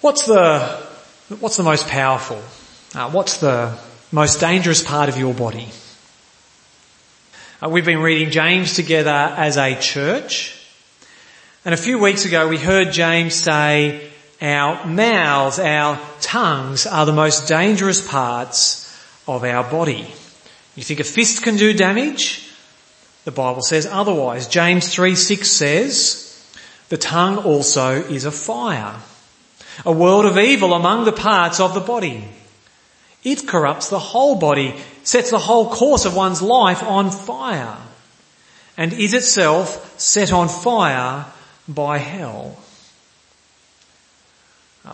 What's the, what's the most powerful? Uh, what's the most dangerous part of your body? Uh, we've been reading James together as a church. And a few weeks ago we heard James say our mouths, our tongues are the most dangerous parts of our body. You think a fist can do damage? The Bible says otherwise. James 3 6 says, the tongue also is a fire a world of evil among the parts of the body. It corrupts the whole body, sets the whole course of one's life on fire, and is itself set on fire by hell.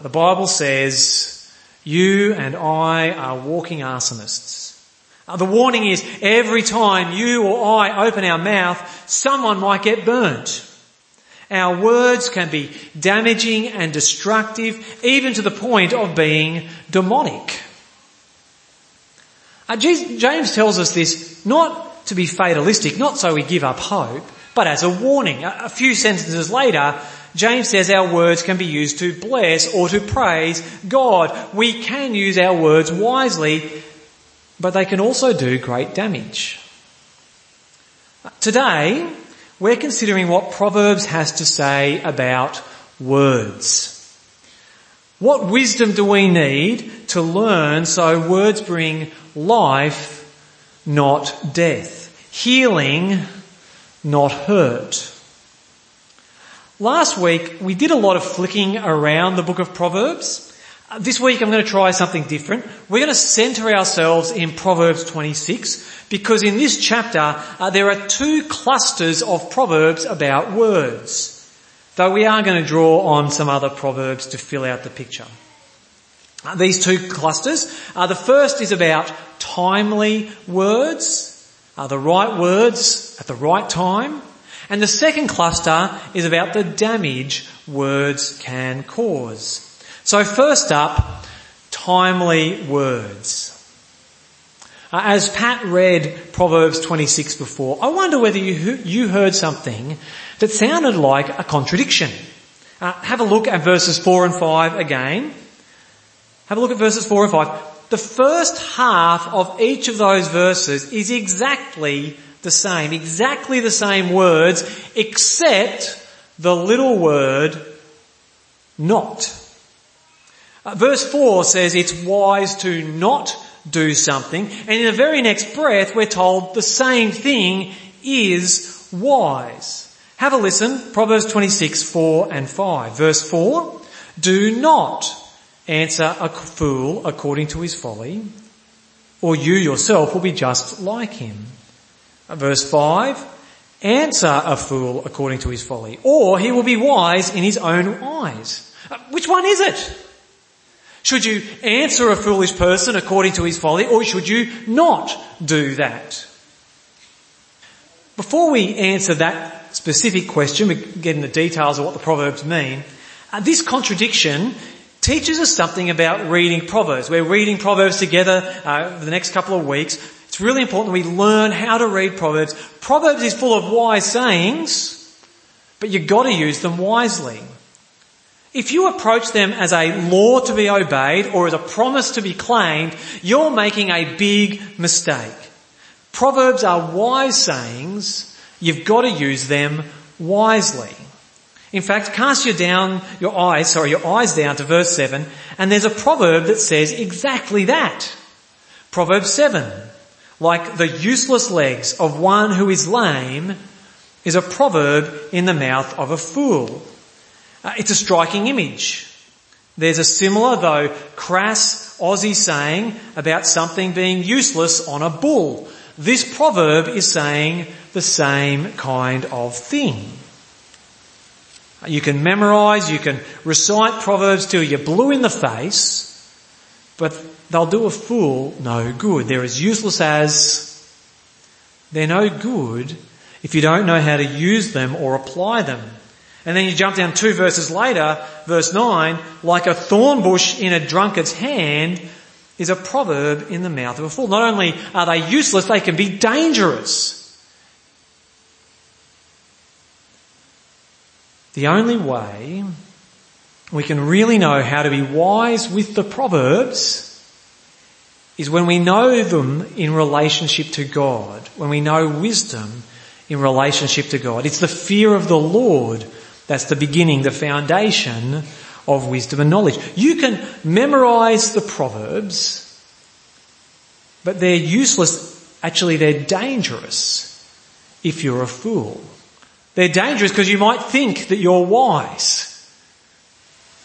the Bible says, you and I are walking arsonists. the warning is every time you or I open our mouth, someone might get burnt. Our words can be damaging and destructive, even to the point of being demonic. Uh, James tells us this not to be fatalistic, not so we give up hope, but as a warning. A few sentences later, James says our words can be used to bless or to praise God. We can use our words wisely, but they can also do great damage. Today, we're considering what Proverbs has to say about words. What wisdom do we need to learn so words bring life, not death? Healing, not hurt. Last week we did a lot of flicking around the book of Proverbs. Uh, this week I'm going to try something different. We're going to center ourselves in Proverbs 26 because in this chapter uh, there are two clusters of proverbs about words. Though we are going to draw on some other proverbs to fill out the picture. Uh, these two clusters, uh, the first is about timely words, uh, the right words at the right time. And the second cluster is about the damage words can cause. So first up, timely words. Uh, as Pat read Proverbs 26 before, I wonder whether you, you heard something that sounded like a contradiction. Uh, have a look at verses 4 and 5 again. Have a look at verses 4 and 5. The first half of each of those verses is exactly the same, exactly the same words, except the little word not. Uh, verse 4 says it's wise to not do something. And in the very next breath, we're told the same thing is wise. Have a listen. Proverbs 26, 4 and 5. Verse 4. Do not answer a fool according to his folly, or you yourself will be just like him. Verse 5. Answer a fool according to his folly, or he will be wise in his own eyes. Uh, which one is it? Should you answer a foolish person according to his folly or should you not do that? Before we answer that specific question, we get into the details of what the Proverbs mean, uh, this contradiction teaches us something about reading Proverbs. We're reading Proverbs together uh, the next couple of weeks. It's really important we learn how to read Proverbs. Proverbs is full of wise sayings, but you've got to use them wisely. If you approach them as a law to be obeyed or as a promise to be claimed, you're making a big mistake. Proverbs are wise sayings. You've got to use them wisely. In fact, cast your down, your eyes, sorry, your eyes down to verse 7 and there's a proverb that says exactly that. Proverb 7. Like the useless legs of one who is lame is a proverb in the mouth of a fool. Uh, it's a striking image. There's a similar though crass Aussie saying about something being useless on a bull. This proverb is saying the same kind of thing. You can memorize, you can recite proverbs till you're blue in the face, but they'll do a fool no good. They're as useless as they're no good if you don't know how to use them or apply them. And then you jump down two verses later, verse 9, like a thorn bush in a drunkard's hand is a proverb in the mouth of a fool. Not only are they useless, they can be dangerous. The only way we can really know how to be wise with the Proverbs is when we know them in relationship to God, when we know wisdom in relationship to God. It's the fear of the Lord that's the beginning, the foundation of wisdom and knowledge. You can memorize the Proverbs, but they're useless. Actually, they're dangerous if you're a fool. They're dangerous because you might think that you're wise,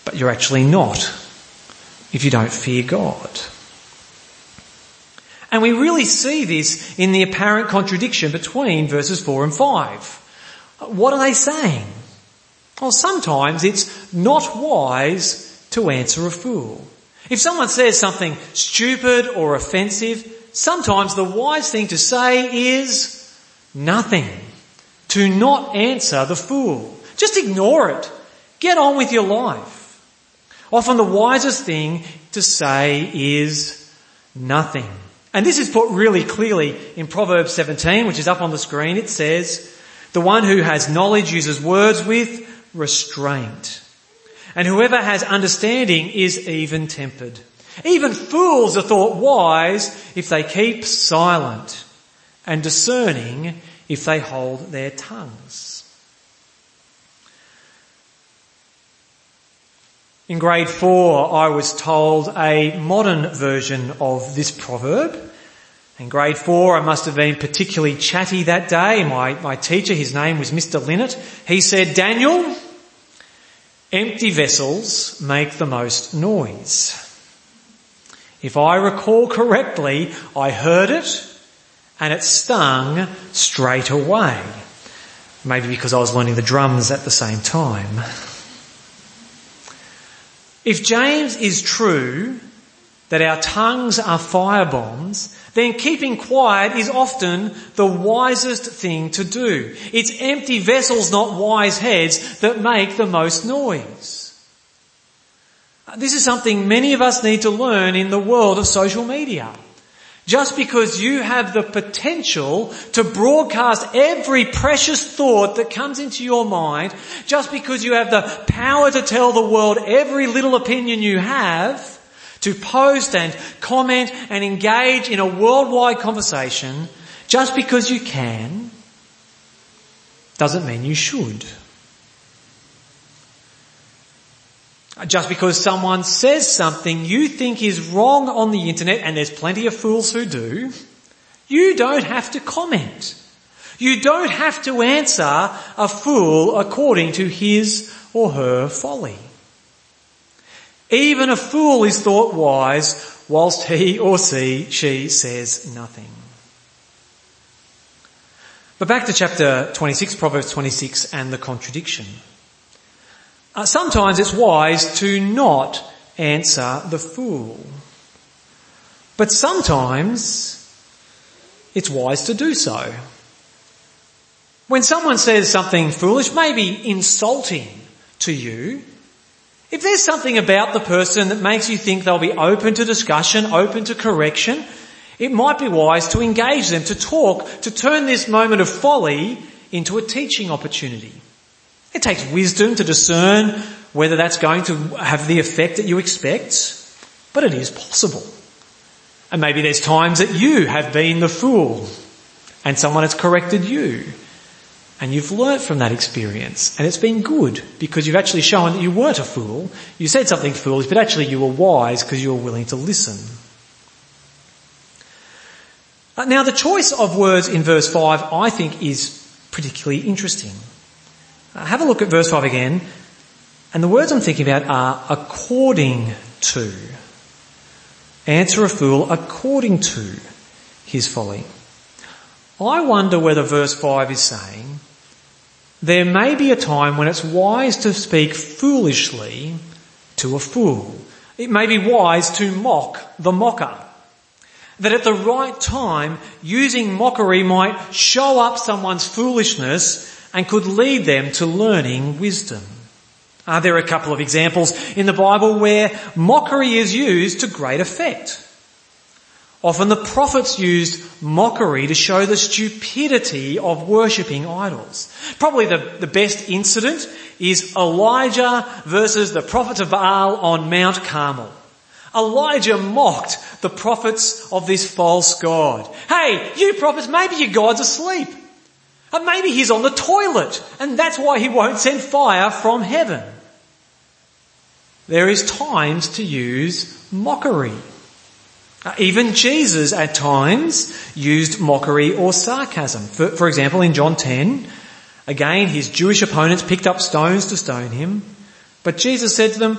but you're actually not if you don't fear God. And we really see this in the apparent contradiction between verses 4 and 5. What are they saying? Well, sometimes it's not wise to answer a fool. If someone says something stupid or offensive, sometimes the wise thing to say is nothing. To not answer the fool. Just ignore it. Get on with your life. Often the wisest thing to say is nothing. And this is put really clearly in Proverbs 17, which is up on the screen. It says, the one who has knowledge uses words with restraint. And whoever has understanding is even tempered. Even fools are thought wise if they keep silent and discerning if they hold their tongues. In grade four, I was told a modern version of this proverb. In grade four, I must have been particularly chatty that day. My, my teacher, his name was Mr. Linnett, he said, Daniel, empty vessels make the most noise. If I recall correctly, I heard it and it stung straight away. Maybe because I was learning the drums at the same time. If James is true that our tongues are fire bombs, then keeping quiet is often the wisest thing to do. It's empty vessels, not wise heads, that make the most noise. This is something many of us need to learn in the world of social media. Just because you have the potential to broadcast every precious thought that comes into your mind, just because you have the power to tell the world every little opinion you have, to post and comment and engage in a worldwide conversation, just because you can, doesn't mean you should. just because someone says something you think is wrong on the internet, and there's plenty of fools who do, you don't have to comment. You don't have to answer a fool according to his or her folly. Even a fool is thought wise whilst he or she, she says nothing. But back to chapter 26, Proverbs 26 and the contradiction. Uh, sometimes it's wise to not answer the fool. But sometimes it's wise to do so. When someone says something foolish, maybe insulting to you, if there's something about the person that makes you think they'll be open to discussion, open to correction, it might be wise to engage them, to talk, to turn this moment of folly into a teaching opportunity. It takes wisdom to discern whether that's going to have the effect that you expect, but it is possible. And maybe there's times that you have been the fool and someone has corrected you and you've learnt from that experience and it's been good because you've actually shown that you weren't a fool. You said something foolish, but actually you were wise because you were willing to listen. Uh, now the choice of words in verse 5 I think is particularly interesting. Uh, have a look at verse 5 again. And the words I'm thinking about are according to. Answer a fool according to his folly. I wonder whether verse 5 is saying there may be a time when it's wise to speak foolishly to a fool. It may be wise to mock the mocker. That at the right time, using mockery might show up someone's foolishness and could lead them to learning wisdom. Ah, there are a couple of examples in the Bible where mockery is used to great effect. Often the prophets used mockery to show the stupidity of worshipping idols. Probably the, the best incident is Elijah versus the prophets of Baal on Mount Carmel. Elijah mocked the prophets of this false God. Hey, you prophets, maybe your God's asleep. And maybe he's on the toilet and that's why he won't send fire from heaven. There is times to use mockery. Even Jesus at times used mockery or sarcasm. For, for example, in John 10, again his Jewish opponents picked up stones to stone him, but Jesus said to them,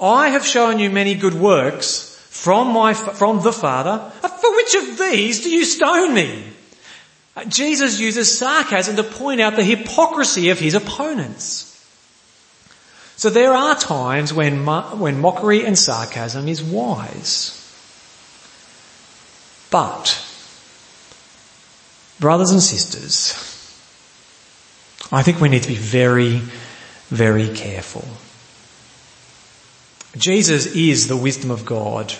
I have shown you many good works from my, from the Father. For which of these do you stone me? Jesus uses sarcasm to point out the hypocrisy of his opponents. So there are times when, when mockery and sarcasm is wise. But, brothers and sisters, I think we need to be very, very careful. Jesus is the wisdom of God.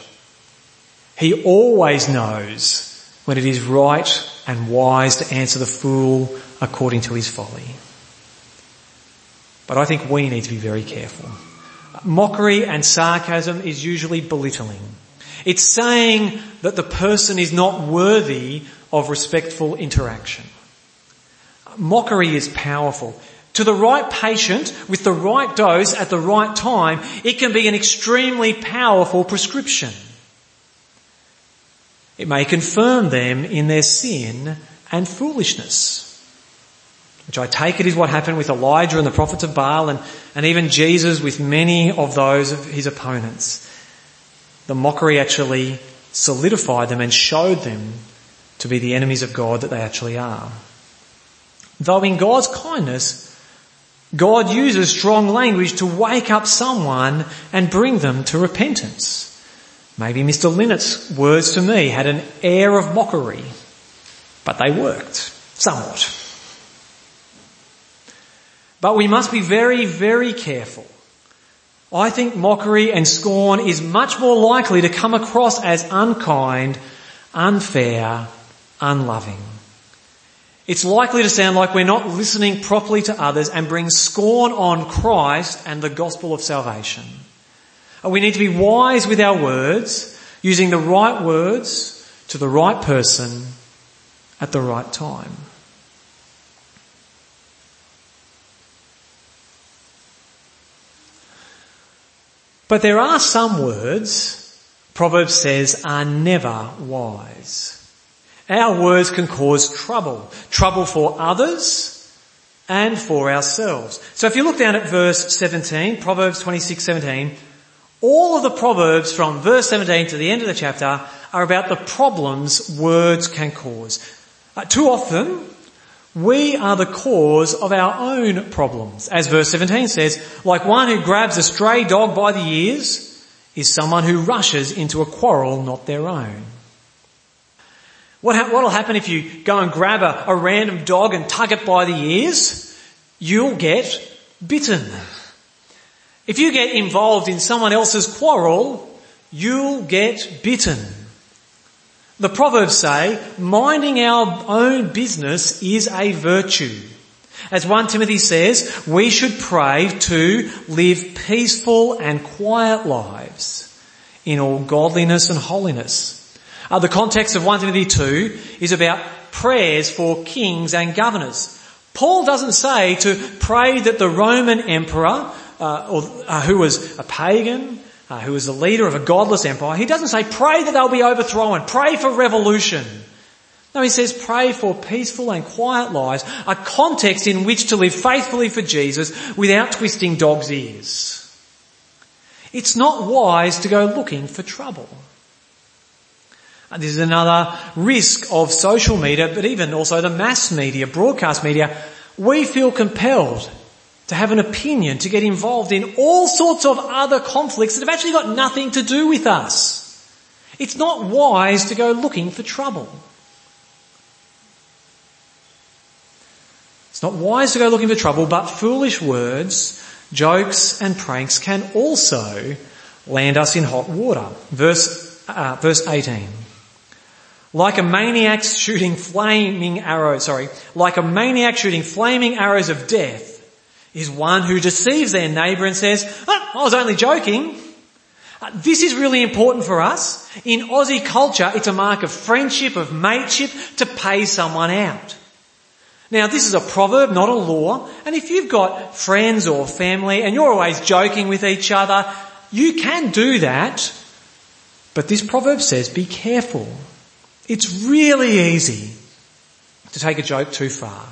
He always knows when it is right and wise to answer the fool according to his folly. But I think we need to be very careful. Mockery and sarcasm is usually belittling. It's saying that the person is not worthy of respectful interaction. Mockery is powerful. To the right patient with the right dose at the right time, it can be an extremely powerful prescription. It may confirm them in their sin and foolishness. Which I take it is what happened with Elijah and the prophets of Baal and, and even Jesus with many of those of his opponents. The mockery actually solidified them and showed them to be the enemies of God that they actually are. Though in God's kindness, God uses strong language to wake up someone and bring them to repentance. Maybe Mr. Linnett's words to me had an air of mockery, but they worked, somewhat. But we must be very, very careful. I think mockery and scorn is much more likely to come across as unkind, unfair, unloving. It's likely to sound like we're not listening properly to others and bring scorn on Christ and the gospel of salvation. We need to be wise with our words, using the right words to the right person at the right time. But there are some words, Proverbs says, are never wise. Our words can cause trouble. Trouble for others and for ourselves. So if you look down at verse 17, Proverbs 26, 17, all of the Proverbs from verse 17 to the end of the chapter are about the problems words can cause. Uh, too often, we are the cause of our own problems. As verse 17 says, like one who grabs a stray dog by the ears is someone who rushes into a quarrel not their own. What will happen if you go and grab a, a random dog and tug it by the ears? You'll get bitten. If you get involved in someone else's quarrel, you'll get bitten. The Proverbs say, minding our own business is a virtue. As 1 Timothy says, we should pray to live peaceful and quiet lives in all godliness and holiness. Uh, the context of 1 Timothy 2 is about prayers for kings and governors. Paul doesn't say to pray that the Roman emperor, uh, or, uh, who was a pagan, uh, who was the leader of a godless empire, he doesn't say pray that they'll be overthrown, pray for revolution. No, he says pray for peaceful and quiet lives, a context in which to live faithfully for Jesus without twisting dog's ears. It's not wise to go looking for trouble. This is another risk of social media, but even also the mass media, broadcast media. We feel compelled to have an opinion, to get involved in all sorts of other conflicts that have actually got nothing to do with us. It's not wise to go looking for trouble. It's not wise to go looking for trouble, but foolish words, jokes and pranks can also land us in hot water. Verse, uh, verse 18. Like a maniac shooting flaming arrows, sorry, like a maniac shooting flaming arrows of death is one who deceives their neighbour and says, oh, I was only joking. Uh, this is really important for us. In Aussie culture, it's a mark of friendship, of mateship, to pay someone out. Now this is a proverb, not a law, and if you've got friends or family and you're always joking with each other, you can do that. But this proverb says be careful. It's really easy to take a joke too far,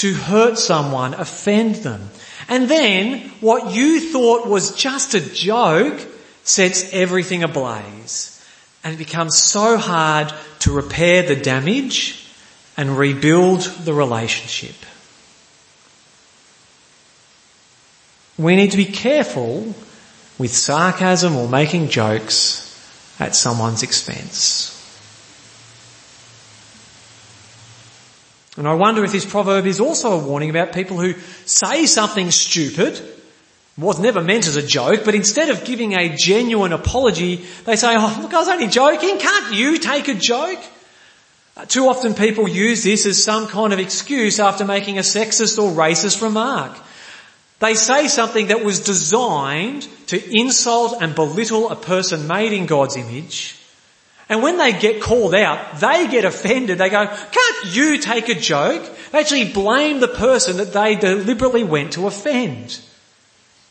to hurt someone, offend them. And then what you thought was just a joke sets everything ablaze. And it becomes so hard to repair the damage and rebuild the relationship. We need to be careful with sarcasm or making jokes at someone's expense. And I wonder if this proverb is also a warning about people who say something stupid, was never meant as a joke, but instead of giving a genuine apology, they say, oh look, I was only joking, can't you take a joke? Uh, too often people use this as some kind of excuse after making a sexist or racist remark. They say something that was designed to insult and belittle a person made in God's image, and when they get called out, they get offended. They go, can't you take a joke? They actually blame the person that they deliberately went to offend.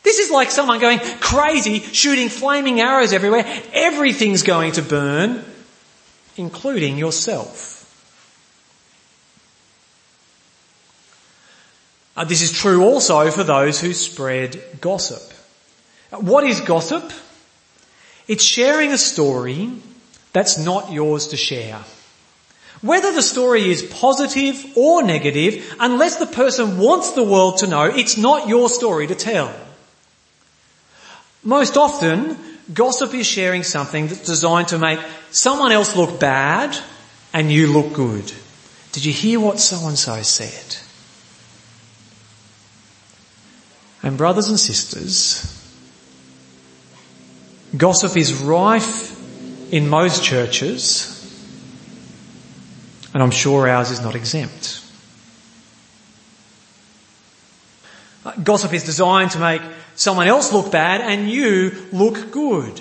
This is like someone going crazy, shooting flaming arrows everywhere. Everything's going to burn, including yourself. Uh, this is true also for those who spread gossip. What is gossip? It's sharing a story that's not yours to share. Whether the story is positive or negative, unless the person wants the world to know, it's not your story to tell. Most often, gossip is sharing something that's designed to make someone else look bad and you look good. Did you hear what so and so said? And brothers and sisters, gossip is rife in most churches, and I'm sure ours is not exempt. Gossip is designed to make someone else look bad and you look good.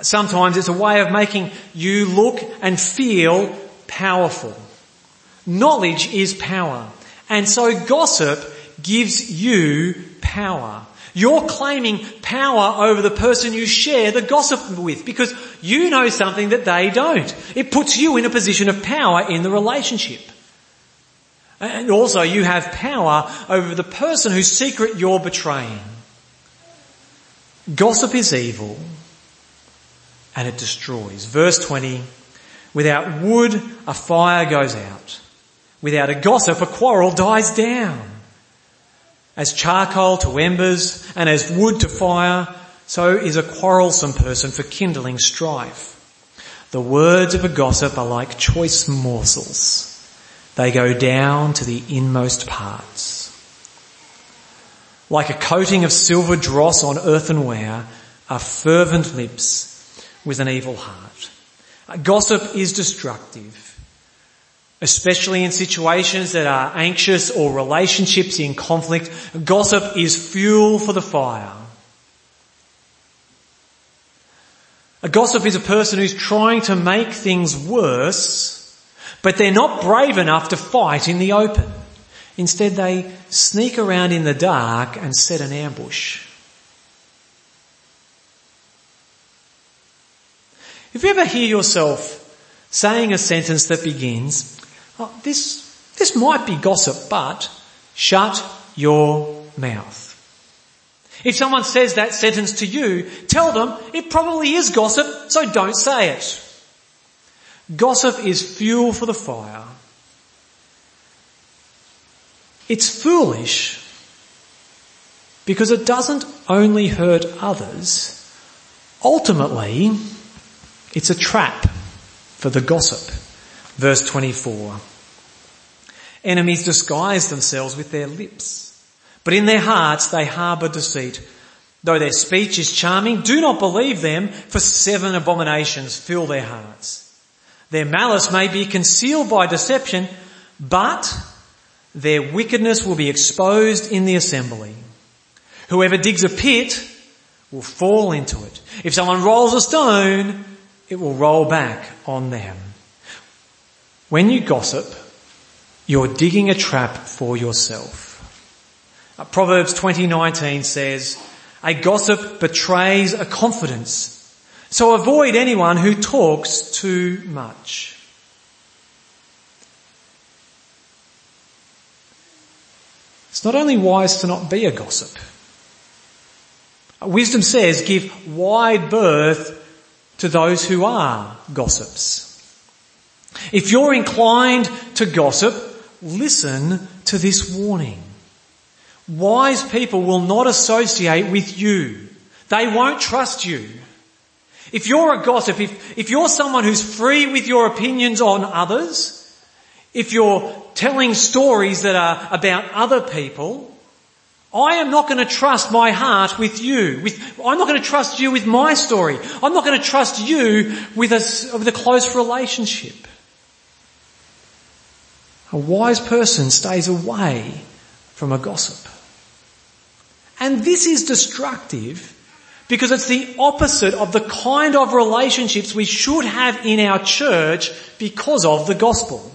Sometimes it's a way of making you look and feel powerful. Knowledge is power. And so gossip gives you power. You're claiming power over the person you share the gossip with because you know something that they don't. It puts you in a position of power in the relationship. And also you have power over the person whose secret you're betraying. Gossip is evil and it destroys. Verse 20, without wood a fire goes out. Without a gossip a quarrel dies down. As charcoal to embers and as wood to fire, so is a quarrelsome person for kindling strife. The words of a gossip are like choice morsels. They go down to the inmost parts. Like a coating of silver dross on earthenware are fervent lips with an evil heart. Gossip is destructive especially in situations that are anxious or relationships in conflict. Gossip is fuel for the fire. A gossip is a person who's trying to make things worse, but they're not brave enough to fight in the open. Instead they sneak around in the dark and set an ambush. If you ever hear yourself saying a sentence that begins, oh, this, this might be gossip, but shut your mouth. If someone says that sentence to you, tell them it probably is gossip, so don't say it. Gossip is fuel for the fire. It's foolish because it doesn't only hurt others, ultimately it's a trap for the gossip. Verse 24. Enemies disguise themselves with their lips, but in their hearts they harbour deceit. Though their speech is charming, do not believe them, for seven abominations fill their hearts. Their malice may be concealed by deception, but their wickedness will be exposed in the assembly. Whoever digs a pit will fall into it. If someone rolls a stone, it will roll back on them. When you gossip, you're digging a trap for yourself. Uh, Proverbs 20:19 says, "A gossip betrays a confidence, so avoid anyone who talks too much." It's not only wise to not be a gossip. Wisdom says give wide berth to those who are gossips. If you're inclined to gossip, listen to this warning. Wise people will not associate with you. They won't trust you. If you're a gossip, if, if you're someone who's free with your opinions on others, if you're telling stories that are about other people, I am not going to trust my heart with you. With, I'm not going to trust you with my story. I'm not going to trust you with a, with a close relationship. A wise person stays away from a gossip. And this is destructive because it's the opposite of the kind of relationships we should have in our church because of the gospel.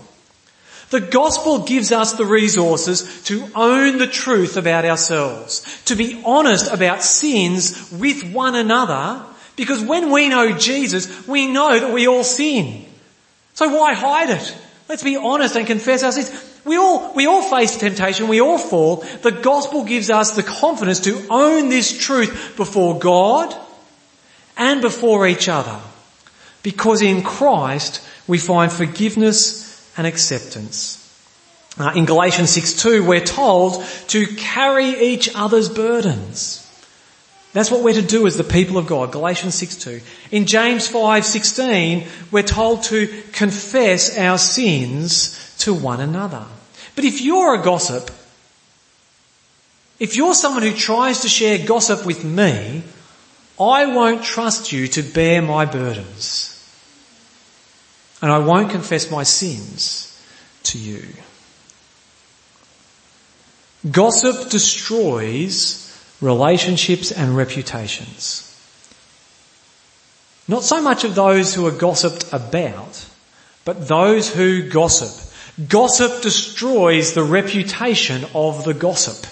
The gospel gives us the resources to own the truth about ourselves, to be honest about sins with one another, because when we know Jesus, we know that we all sin. So why hide it? Let's be honest and confess our sins. We all, we all face temptation, we all fall. The gospel gives us the confidence to own this truth before God and before each other. Because in Christ we find forgiveness and acceptance. Uh, in Galatians 6.2 we're told to carry each other's burdens. That's what we're to do as the people of God, Galatians 6.2. In James 5.16 we're told to confess our sins to one another. But if you're a gossip, if you're someone who tries to share gossip with me, I won't trust you to bear my burdens and I won't confess my sins to you. Gossip destroys relationships and reputations. Not so much of those who are gossiped about, but those who gossip. Gossip destroys the reputation of the gossip.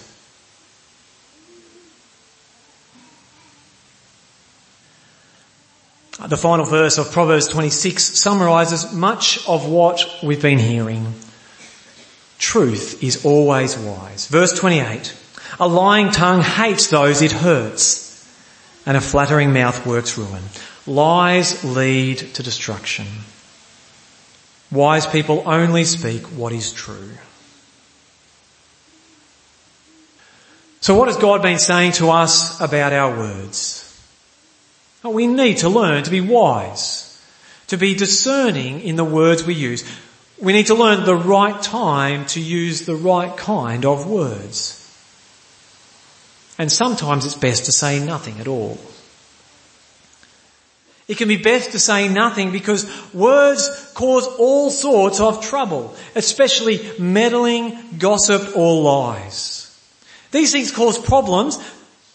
The final verse of Proverbs 26 summarizes much of what we've been hearing. Truth is always wise. Verse 28. A lying tongue hates those it hurts and a flattering mouth works ruin. Lies lead to destruction. Wise people only speak what is true. So what has God been saying to us about our words? We need to learn to be wise, to be discerning in the words we use. We need to learn the right time to use the right kind of words. And sometimes it's best to say nothing at all. It can be best to say nothing because words cause all sorts of trouble, especially meddling, gossip or lies. These things cause problems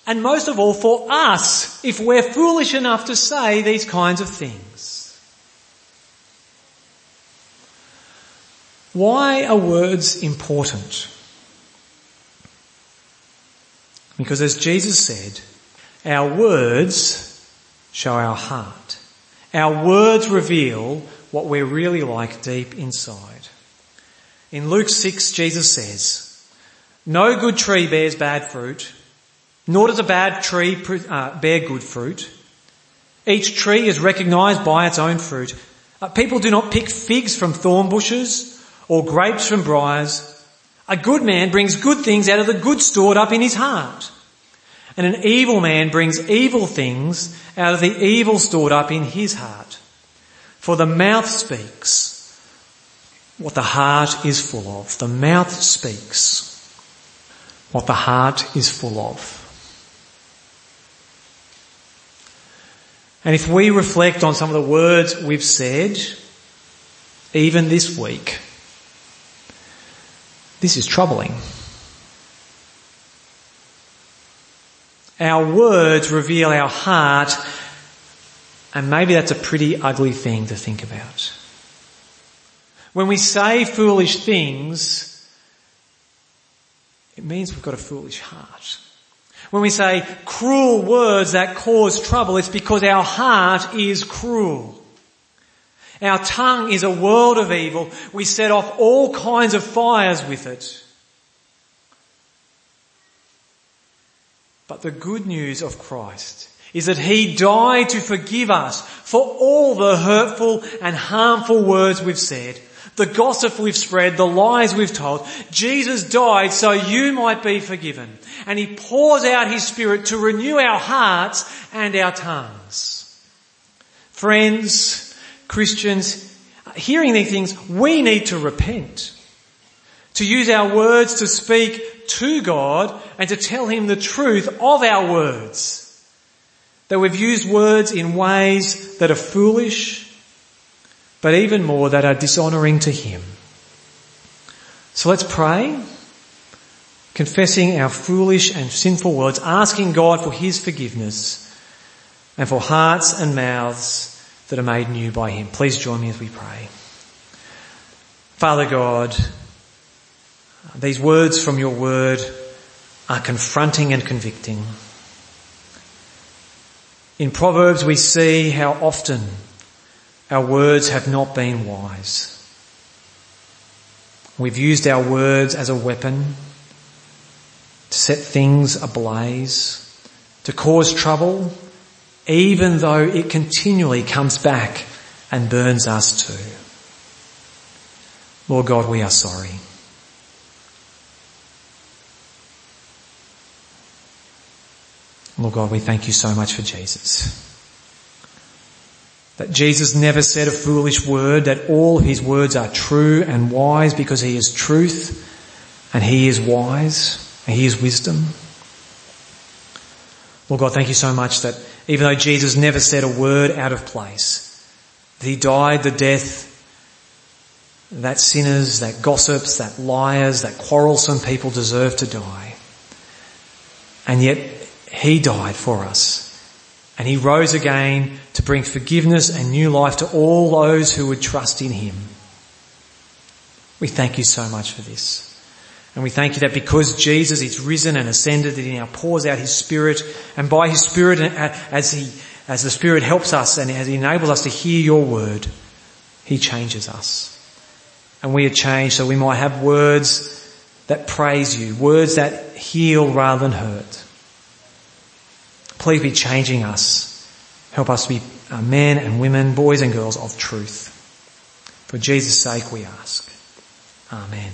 and most of all for us if we're foolish enough to say these kinds of things. Why are words important? Because as Jesus said, our words show our heart. Our words reveal what we're really like deep inside. In Luke 6, Jesus says, no good tree bears bad fruit, nor does a bad tree uh, bear good fruit. Each tree is recognized by its own fruit. Uh, people do not pick figs from thorn bushes or grapes from briars. A good man brings good things out of the good stored up in his heart. And an evil man brings evil things out of the evil stored up in his heart. For the mouth speaks what the heart is full of. The mouth speaks what the heart is full of. And if we reflect on some of the words we've said, even this week. This is troubling. Our words reveal our heart and maybe that's a pretty ugly thing to think about. When we say foolish things, it means we've got a foolish heart. When we say cruel words that cause trouble, it's because our heart is cruel. Our tongue is a world of evil. We set off all kinds of fires with it. But the good news of Christ is that He died to forgive us for all the hurtful and harmful words we've said, the gossip we've spread, the lies we've told. Jesus died so you might be forgiven. And He pours out His Spirit to renew our hearts and our tongues. Friends, Christians, hearing these things, we need to repent. To use our words to speak to God and to tell Him the truth of our words. That we've used words in ways that are foolish, but even more that are dishonoring to Him. So let's pray, confessing our foolish and sinful words, asking God for His forgiveness and for hearts and mouths that are made new by Him. Please join me as we pray. Father God, these words from your word are confronting and convicting. In Proverbs we see how often our words have not been wise. We've used our words as a weapon to set things ablaze, to cause trouble, even though it continually comes back and burns us too. Lord God, we are sorry. Lord God, we thank you so much for Jesus. That Jesus never said a foolish word, that all his words are true and wise because he is truth and he is wise and he is wisdom. Lord God, thank you so much that even though Jesus never said a word out of place, he died the death that sinners, that gossips, that liars, that quarrelsome people deserve to die. And yet he died for us. And he rose again to bring forgiveness and new life to all those who would trust in him. We thank you so much for this. And we thank you that because Jesus is risen and ascended, that he now pours out his spirit and by his spirit as he, as the spirit helps us and as he enables us to hear your word, he changes us. And we are changed so we might have words that praise you, words that heal rather than hurt. Please be changing us. Help us to be uh, men and women, boys and girls of truth. For Jesus' sake we ask. Amen.